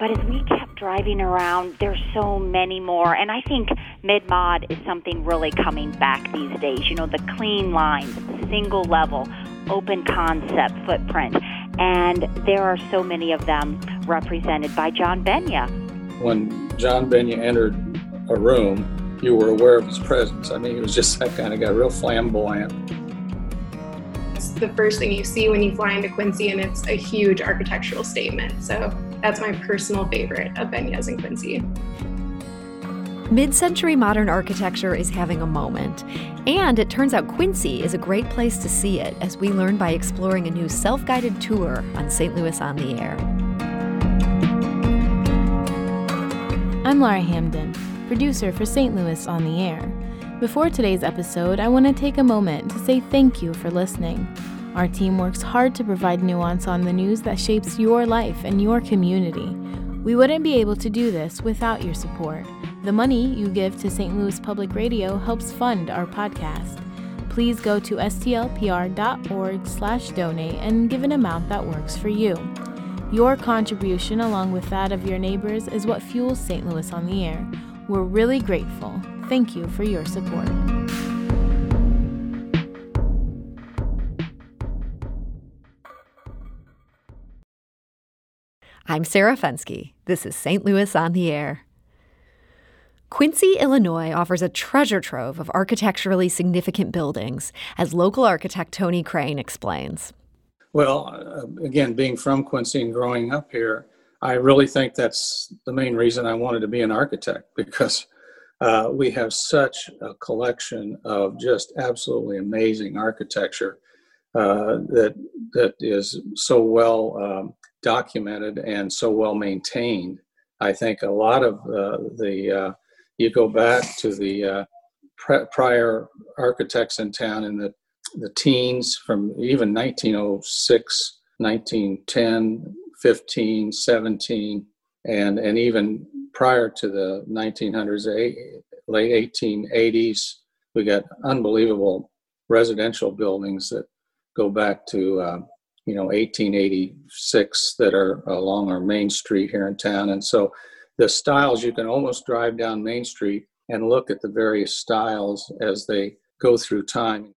But as we kept driving around, there's so many more. And I think mid mod is something really coming back these days. You know, the clean lines, single level, open concept footprint. And there are so many of them represented by John Benya. When John Benya entered a room, you were aware of his presence. I mean, he was just that kind of guy, real flamboyant. It's the first thing you see when you fly into Quincy, and it's a huge architectural statement. So that's my personal favorite of Benya's and Quincy. Mid century modern architecture is having a moment. And it turns out Quincy is a great place to see it, as we learn by exploring a new self guided tour on St. Louis on the Air. I'm Lara Hamdan, producer for St. Louis on the Air. Before today's episode, I want to take a moment to say thank you for listening. Our team works hard to provide nuance on the news that shapes your life and your community. We wouldn't be able to do this without your support. The money you give to St. Louis Public Radio helps fund our podcast. Please go to stlpr.org/donate and give an amount that works for you. Your contribution along with that of your neighbors is what fuels St. Louis on the air. We're really grateful. Thank you for your support. I'm Sarah Fenske. This is St. Louis on the Air. Quincy, Illinois offers a treasure trove of architecturally significant buildings, as local architect Tony Crane explains. Well, uh, again, being from Quincy and growing up here, I really think that's the main reason I wanted to be an architect because uh, we have such a collection of just absolutely amazing architecture uh, that that is so well um, documented and so well maintained. I think a lot of uh, the uh, you go back to the uh, prior architects in town in the the teens from even 1906, 1910, 15, 17, and and even prior to the 1900s, late 1880s, we got unbelievable residential buildings that go back to uh, you know 1886 that are along our main street here in town. And so the styles you can almost drive down main street and look at the various styles as they go through time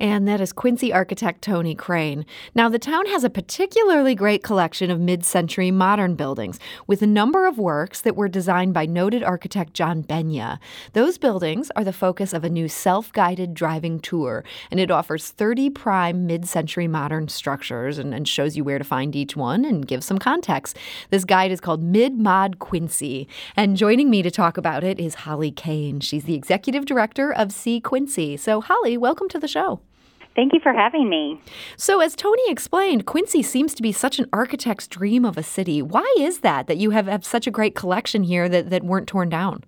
and that is Quincy architect Tony Crane. Now, the town has a particularly great collection of mid century modern buildings, with a number of works that were designed by noted architect John Benya. Those buildings are the focus of a new self guided driving tour, and it offers 30 prime mid century modern structures and, and shows you where to find each one and gives some context. This guide is called Mid Mod Quincy, and joining me to talk about it is Holly Cain. She's the executive director of See Quincy. So, Holly, welcome to the show. Thank you for having me. So, as Tony explained, Quincy seems to be such an architect's dream of a city. Why is that, that you have, have such a great collection here that, that weren't torn down?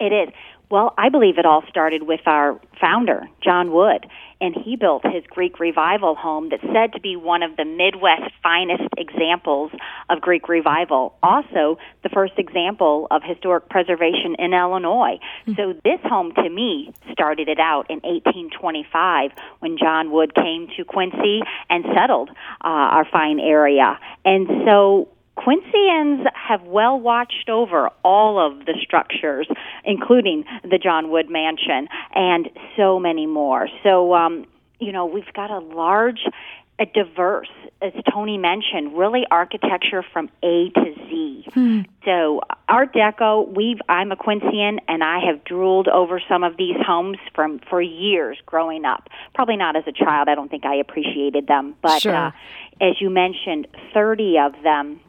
It is. Well, I believe it all started with our founder, John Wood and he built his Greek Revival home that's said to be one of the Midwest finest examples of Greek Revival. Also, the first example of historic preservation in Illinois. Mm-hmm. So this home to me started it out in 1825 when John Wood came to Quincy and settled uh, our fine area. And so Quincyans have well watched over all of the structures, including the John Wood Mansion and so many more. So, um, you know, we've got a large, a diverse, as Tony mentioned, really architecture from A to Z. Hmm. So, Art Deco, we've I'm a Quincyan and I have drooled over some of these homes from for years growing up. Probably not as a child, I don't think I appreciated them, but sure. uh, as you mentioned, 30 of them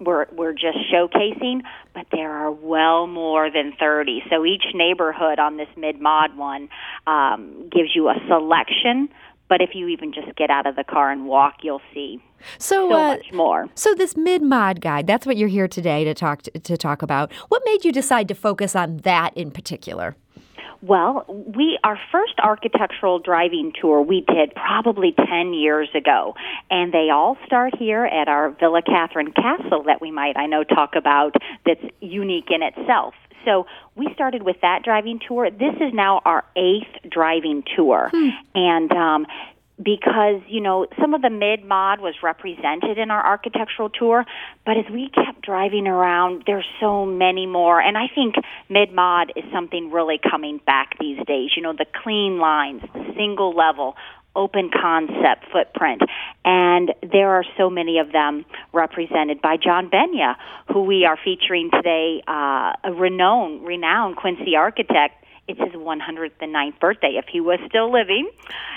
we're we're just showcasing, but there are well more than 30. So each neighborhood on this mid mod one um, gives you a selection. But if you even just get out of the car and walk, you'll see so, so uh, much more. So this mid mod guide, that's what you're here today to talk to, to talk about. What made you decide to focus on that in particular? Well, we our first architectural driving tour we did probably 10 years ago, and they all start here at our Villa Kathrine Castle that we might I know talk about that's unique in itself. So we started with that driving tour. This is now our eighth driving tour, hmm. and um, because you know some of the mid mod was represented in our architectural tour but as we kept driving around there's so many more and i think mid mod is something really coming back these days you know the clean lines the single level open concept footprint. And there are so many of them represented by John Benya, who we are featuring today, uh, a renowned, renowned Quincy architect it's his 109th birthday if he was still living.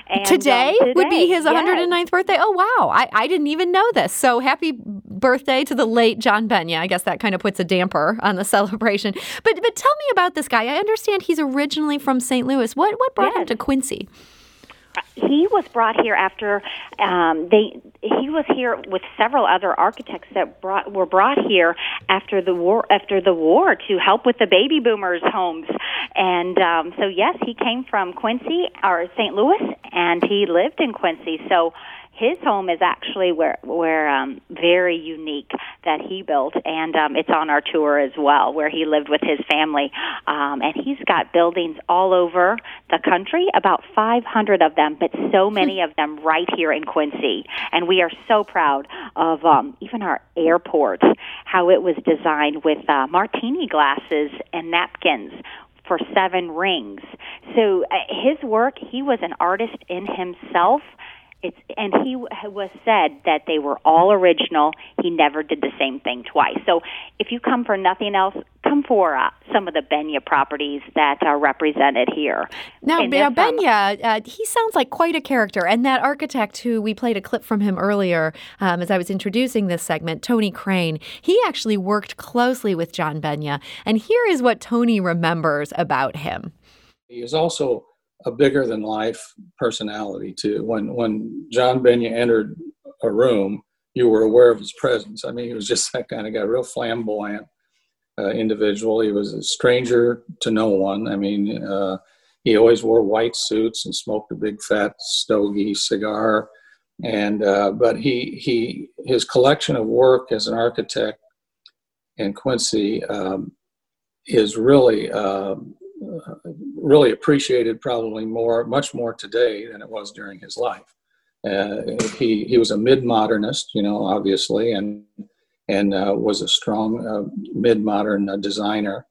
And, today, um, today, would be his 109th yes. birthday. Oh wow, I, I didn't even know this. So happy birthday to the late John Benya. I guess that kind of puts a damper on the celebration. But but tell me about this guy. I understand he's originally from St. Louis. What what brought yes. him to Quincy? He was brought here after um, they. He was here with several other architects that brought were brought here after the war. After the war to help with the baby boomers' homes, and um, so yes, he came from Quincy or St. Louis, and he lived in Quincy. So his home is actually where where um very unique that he built and um it's on our tour as well where he lived with his family. Um and he's got buildings all over the country about 500 of them but so many of them right here in Quincy. And we are so proud of um even our airport how it was designed with uh, martini glasses and napkins for seven rings. So uh, his work, he was an artist in himself it's and he was said that they were all original. He never did the same thing twice. So if you come for nothing else, come for uh, some of the Benya properties that are represented here. Now, now Benya, uh, he sounds like quite a character, and that architect who we played a clip from him earlier um, as I was introducing this segment, Tony Crane. He actually worked closely with John Benya, and here is what Tony remembers about him. He is also a bigger than life personality too. When when John Benya entered a room, you were aware of his presence. I mean, he was just that kind of guy, real flamboyant uh, individual. He was a stranger to no one. I mean, uh, he always wore white suits and smoked a big fat stogie cigar. And uh, but he he his collection of work as an architect in Quincy um, is really um, really appreciated probably more, much more today than it was during his life. Uh, he he was a mid-modernist, you know, obviously, and and uh, was a strong uh, mid-modern uh, designer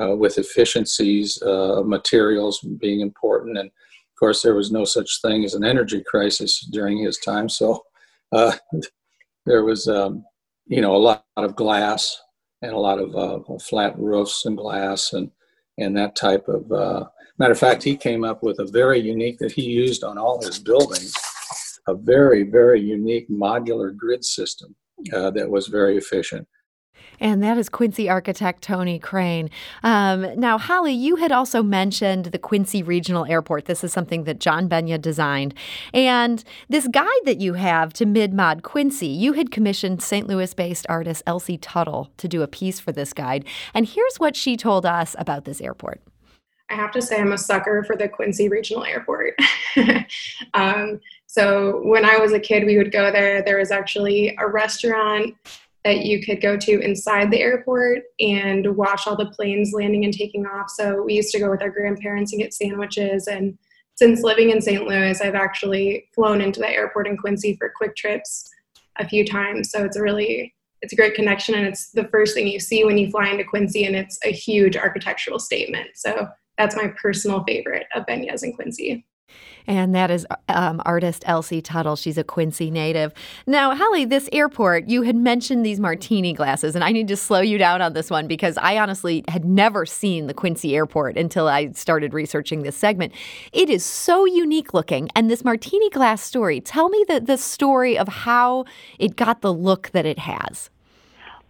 uh, with efficiencies uh, of materials being important. And of course, there was no such thing as an energy crisis during his time, so there was um, you know a lot of glass and a lot of flat roofs and glass and and that type of uh, matter of fact he came up with a very unique that he used on all his buildings a very very unique modular grid system uh, that was very efficient and that is Quincy architect Tony Crane. Um, now, Holly, you had also mentioned the Quincy Regional Airport. This is something that John Benya designed. And this guide that you have to Mid Mod Quincy, you had commissioned St. Louis based artist Elsie Tuttle to do a piece for this guide. And here's what she told us about this airport. I have to say, I'm a sucker for the Quincy Regional Airport. um, so when I was a kid, we would go there. There was actually a restaurant that you could go to inside the airport and watch all the planes landing and taking off. So we used to go with our grandparents and get sandwiches. And since living in St. Louis, I've actually flown into the airport in Quincy for quick trips a few times. So it's a really it's a great connection and it's the first thing you see when you fly into Quincy and it's a huge architectural statement. So that's my personal favorite of Benya's in Quincy. And that is um, artist Elsie Tuttle. She's a Quincy native. Now, Holly, this airport, you had mentioned these martini glasses, and I need to slow you down on this one because I honestly had never seen the Quincy airport until I started researching this segment. It is so unique looking. And this martini glass story, tell me the, the story of how it got the look that it has.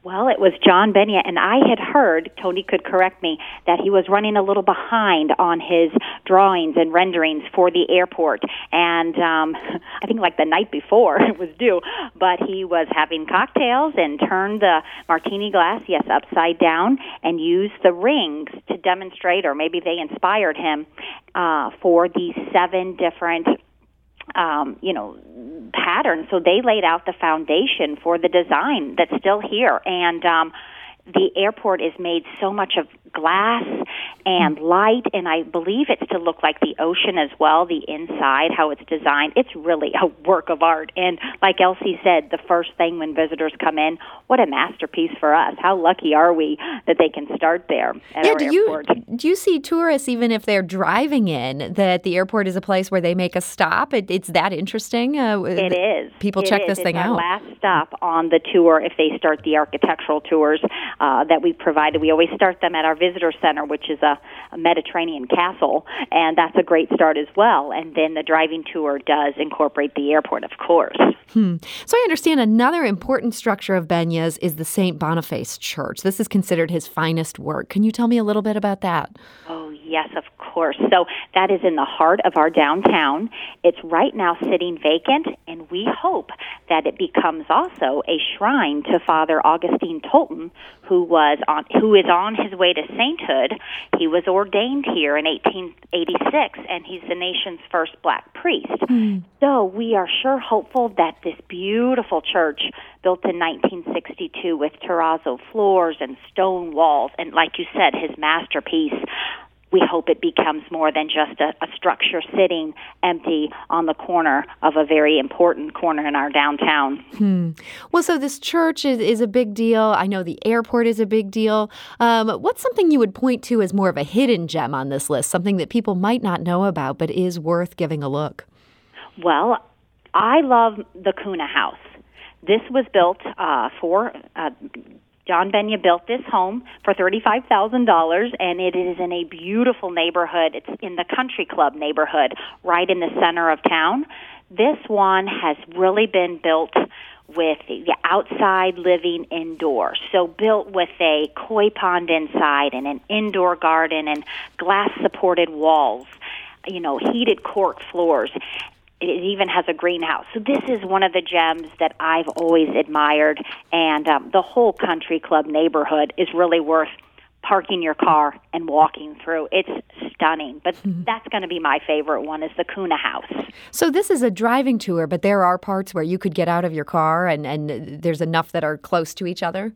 Well, it was John Benya, and I had heard, Tony could correct me, that he was running a little behind on his drawings and renderings for the airport. And um, I think like the night before it was due, but he was having cocktails and turned the martini glass, yes, upside down, and used the rings to demonstrate, or maybe they inspired him uh, for these seven different um, you know, pattern. So they laid out the foundation for the design that's still here. And um, the airport is made so much of glass and light, and I believe it's to look like the ocean as well, the inside, how it's designed. It's really a work of art. And like Elsie said, the first thing when visitors come in, what a masterpiece for us. How lucky are we that they can start there at yeah, do airport? You, do you see tourists, even if they're driving in, that the airport is a place where they make a stop? It, it's that interesting? Uh, it is. People it check is. this it's thing out. last stop on the tour if they start the architectural tours uh, that we provided. We always start them at our visitor center, which is a, a Mediterranean castle, and that's a great start as well. And then the driving tour does incorporate the airport, of course. Hmm. So I understand another important structure of Benya's is the St. Boniface Church. This is considered his finest work. Can you tell me a little bit about that? Oh, yes, of course. So that is in the heart of our downtown. It's right now sitting vacant, and we hope that it becomes also a shrine to Father Augustine Tolton, who was on who is on his way to sainthood. He was ordained here in 1886, and he's the nation's first black priest. Mm. So we are sure hopeful that this beautiful church, built in 1962 with terrazzo floors and stone walls, and like you said, his masterpiece we hope it becomes more than just a, a, structure sitting empty on the corner of a very important corner in our downtown. Hmm. Well, so this church is, is a big deal. I know the airport is a big deal. Um, what's something you would point to as more of a hidden gem on this list, something that people might not know about but is worth giving a look? Well, I love the Kuna House. This was built uh, for uh, John Benya built this home for $35,000 and it is in a beautiful neighborhood. It's in the country club neighborhood right in the center of town. This one has really been built with the outside living indoor. So built with a koi pond inside and an indoor garden and glass supported walls, you know, heated cork floors it even has a greenhouse. So this is one of the gems that I've always admired, and um, the whole country club neighborhood is really worth parking your car and walking through. It's stunning, but mm-hmm. that's going to be my favorite one is the Kuna House. So this is a driving tour, but there are parts where you could get out of your car and, and there's enough that are close to each other?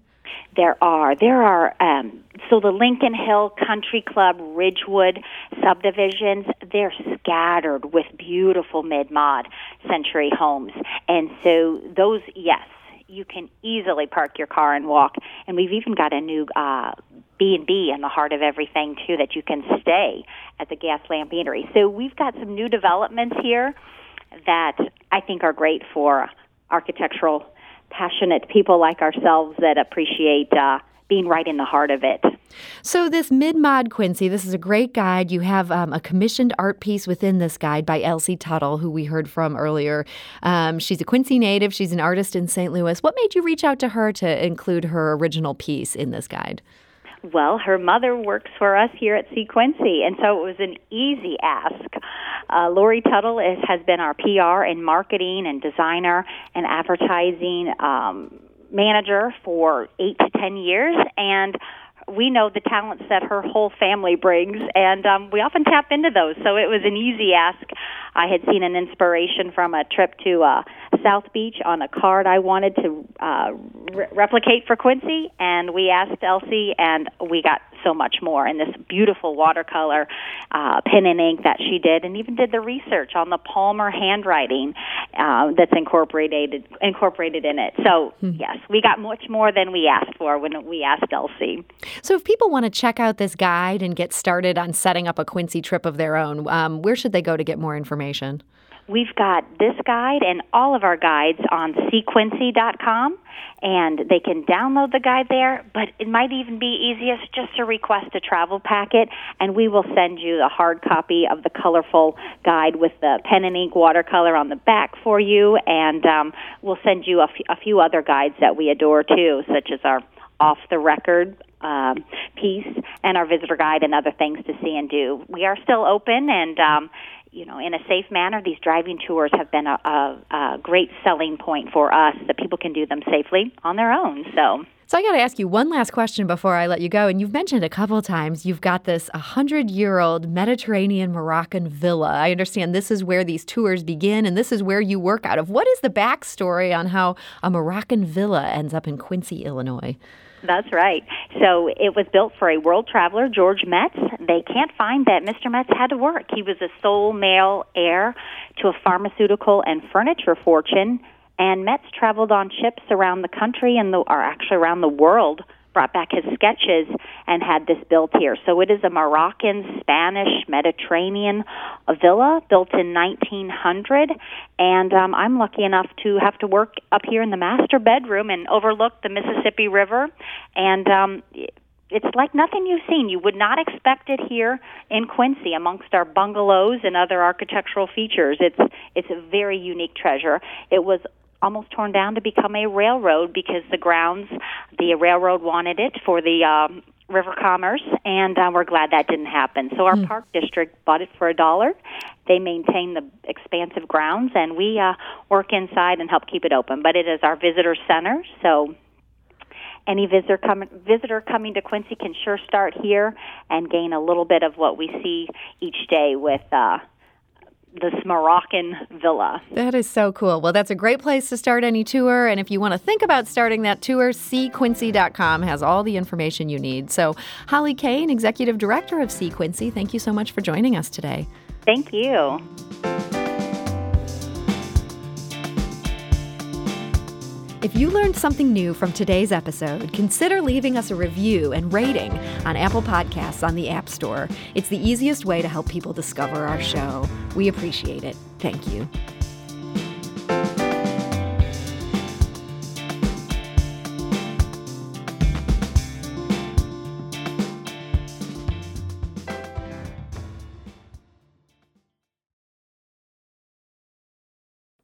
There are. There are. Um, so the Lincoln Hill Country Club Ridgewood subdivisions, they're scattered with beautiful mid mod century homes. And so those, yes, you can easily park your car and walk. And we've even got a new uh, B and B in the heart of everything too that you can stay at the Gas Lamp Eatery. So we've got some new developments here that I think are great for architectural passionate people like ourselves that appreciate uh, being right in the heart of it. So, this Mid Mod Quincy, this is a great guide. You have um, a commissioned art piece within this guide by Elsie Tuttle, who we heard from earlier. Um, she's a Quincy native, she's an artist in St. Louis. What made you reach out to her to include her original piece in this guide? Well, her mother works for us here at Quincy, and so it was an easy ask. Uh, Lori Tuttle is, has been our PR and marketing and designer and advertising um, manager for eight to ten years, and we know the talents that her whole family brings, and um, we often tap into those. So it was an easy ask. I had seen an inspiration from a trip to uh, South Beach on a card I wanted to uh, re- replicate for Quincy, and we asked Elsie, and we got so much more in this beautiful watercolor uh, pen and ink that she did, and even did the research on the Palmer handwriting uh, that's incorporated incorporated in it. So hmm. yes, we got much more than we asked for when we asked Elsie. So if people want to check out this guide and get started on setting up a Quincy trip of their own, um, where should they go to get more information? We've got this guide and all of our guides on seequincy.com, and they can download the guide there, but it might even be easiest just to request a travel packet, and we will send you the hard copy of the colorful guide with the pen and ink watercolor on the back for you, and um, we'll send you a, f- a few other guides that we adore too, such as our off the record um, piece and our visitor guide and other things to see and do. We are still open and um, you know, in a safe manner. These driving tours have been a, a, a great selling point for us that people can do them safely on their own. So. So I got to ask you one last question before I let you go. And you've mentioned a couple times you've got this 100 year old Mediterranean Moroccan villa. I understand this is where these tours begin and this is where you work out of. What is the backstory on how a Moroccan villa ends up in Quincy, Illinois? That's right. So it was built for a world traveler, George Metz. They can't find that Mr. Metz had to work. He was a sole male heir to a pharmaceutical and furniture fortune and Metz traveled on ships around the country and the, or actually around the world, brought back his sketches and had this built here. So it is a Moroccan, Spanish, Mediterranean villa built in 1900, and um, I'm lucky enough to have to work up here in the master bedroom and overlook the Mississippi River, and um, it's like nothing you've seen. You would not expect it here in Quincy amongst our bungalows and other architectural features. It's it's a very unique treasure. It was almost torn down to become a railroad because the grounds, the railroad wanted it for the um, river commerce, and uh, we're glad that didn't happen. So our mm. park district bought it for a dollar. They maintain the expansive grounds, and we uh, work inside and help keep it open. But it is our visitor center, so any visitor, com- visitor coming to Quincy can sure start here and gain a little bit of what we see each day with uh, this Moroccan villa. That is so cool. Well, that's a great place to start any tour. And if you want to think about starting that tour, seequincy.com has all the information you need. So, Holly Cain, Executive Director of See Quincy, thank you so much for joining us today. Thank you. If you learned something new from today's episode, consider leaving us a review and rating on Apple Podcasts on the App Store. It's the easiest way to help people discover our show. We appreciate it. Thank you.